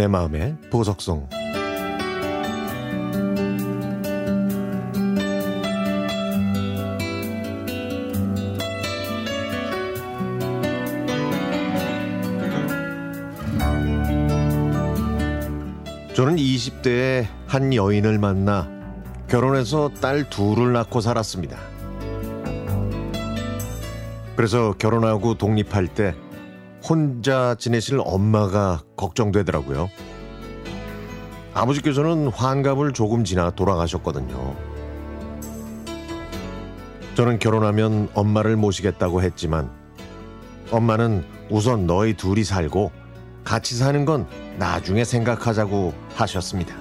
내 마음의 보석송 저는 20대에 한 여인을 만나 결혼해서 딸 둘을 낳고 살았습니다. 그래서 결혼하고 독립할 때 혼자 지내실 엄마가 걱정되더라고요. 아버지께서는 환갑을 조금 지나 돌아가셨거든요. 저는 결혼하면 엄마를 모시겠다고 했지만 엄마는 우선 너희 둘이 살고 같이 사는 건 나중에 생각하자고 하셨습니다.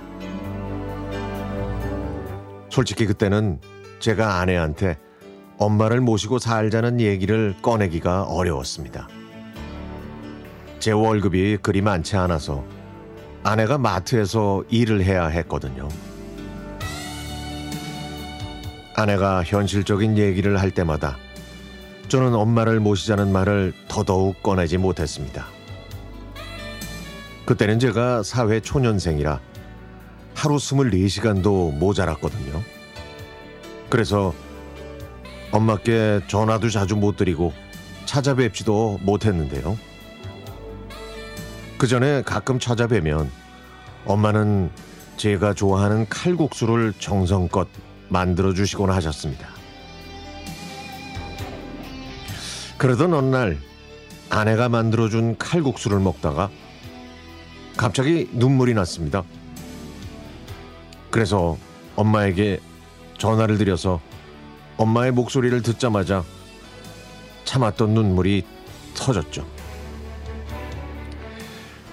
솔직히 그때는 제가 아내한테 엄마를 모시고 살자는 얘기를 꺼내기가 어려웠습니다. 제 월급이 그리 많지 않아서 아내가 마트에서 일을 해야 했거든요. 아내가 현실적인 얘기를 할 때마다 저는 엄마를 모시자는 말을 더더욱 꺼내지 못했습니다. 그때는 제가 사회 초년생이라 하루 24시간도 모자랐거든요. 그래서 엄마께 전화도 자주 못 드리고 찾아뵙지도 못했는데요. 그 전에 가끔 찾아뵈면 엄마는 제가 좋아하는 칼국수를 정성껏 만들어 주시곤 하셨습니다. 그러던 어느 날 아내가 만들어 준 칼국수를 먹다가 갑자기 눈물이 났습니다. 그래서 엄마에게 전화를 드려서 엄마의 목소리를 듣자마자 참았던 눈물이 터졌죠.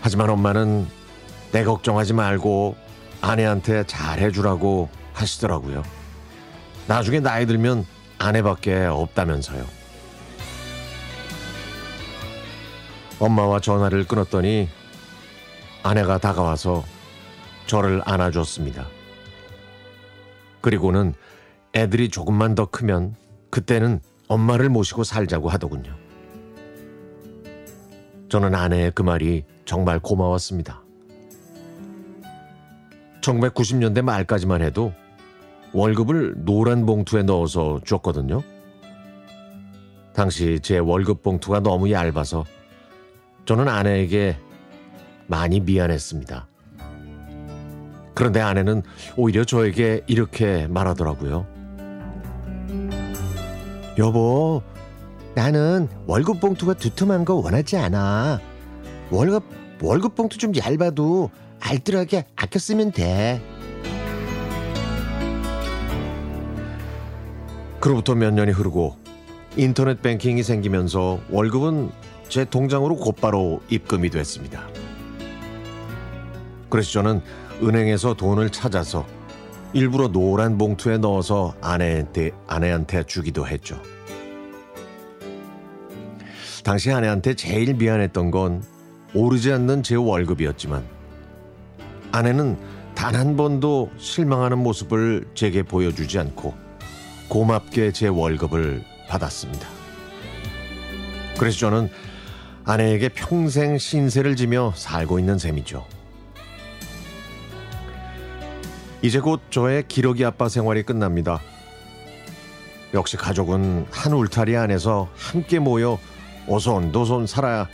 하지만 엄마는 내 걱정하지 말고 아내한테 잘해주라고 하시더라고요. 나중에 나이 들면 아내밖에 없다면서요. 엄마와 전화를 끊었더니 아내가 다가와서 저를 안아줬습니다. 그리고는 애들이 조금만 더 크면 그때는 엄마를 모시고 살자고 하더군요. 저는 아내의 그 말이 정말 고마웠습니다. 1990년대 말까지만 해도 월급을 노란 봉투에 넣어서 줬거든요. 당시 제 월급 봉투가 너무 얇아서 저는 아내에게 많이 미안했습니다. 그런데 아내는 오히려 저에게 이렇게 말하더라고요. 여보, 나는 월급 봉투가 두툼한 거 원하지 않아. 월급, 월급 봉투 좀 얇아도 알뜰하게 아껴 쓰면 돼. 그로부터 몇 년이 흐르고 인터넷 뱅킹이 생기면서 월급은 제 통장으로 곧바로 입금이 됐습니다. 그래서 저는 은행에서 돈을 찾아서 일부러 노란 봉투에 넣어서 아내한테, 아내한테 주기도 했죠. 당시 아내한테 제일 미안했던 건 오르지 않는 제 월급이었지만 아내는 단 한 번도 실망하는 모습을 제게 보여주지 않고 고맙게 제 월급을 받았습니다. 그래서 저는 아내에게 평생 신세를 지며 살고 있는 셈이죠. 이제 곧 저의 기러기 아빠 생활이 끝납니다. 역시 가족은 한 울타리 안에서 함께 모여 오손도손 살아야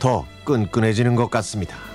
더 끈끈해지는 것 같습니다.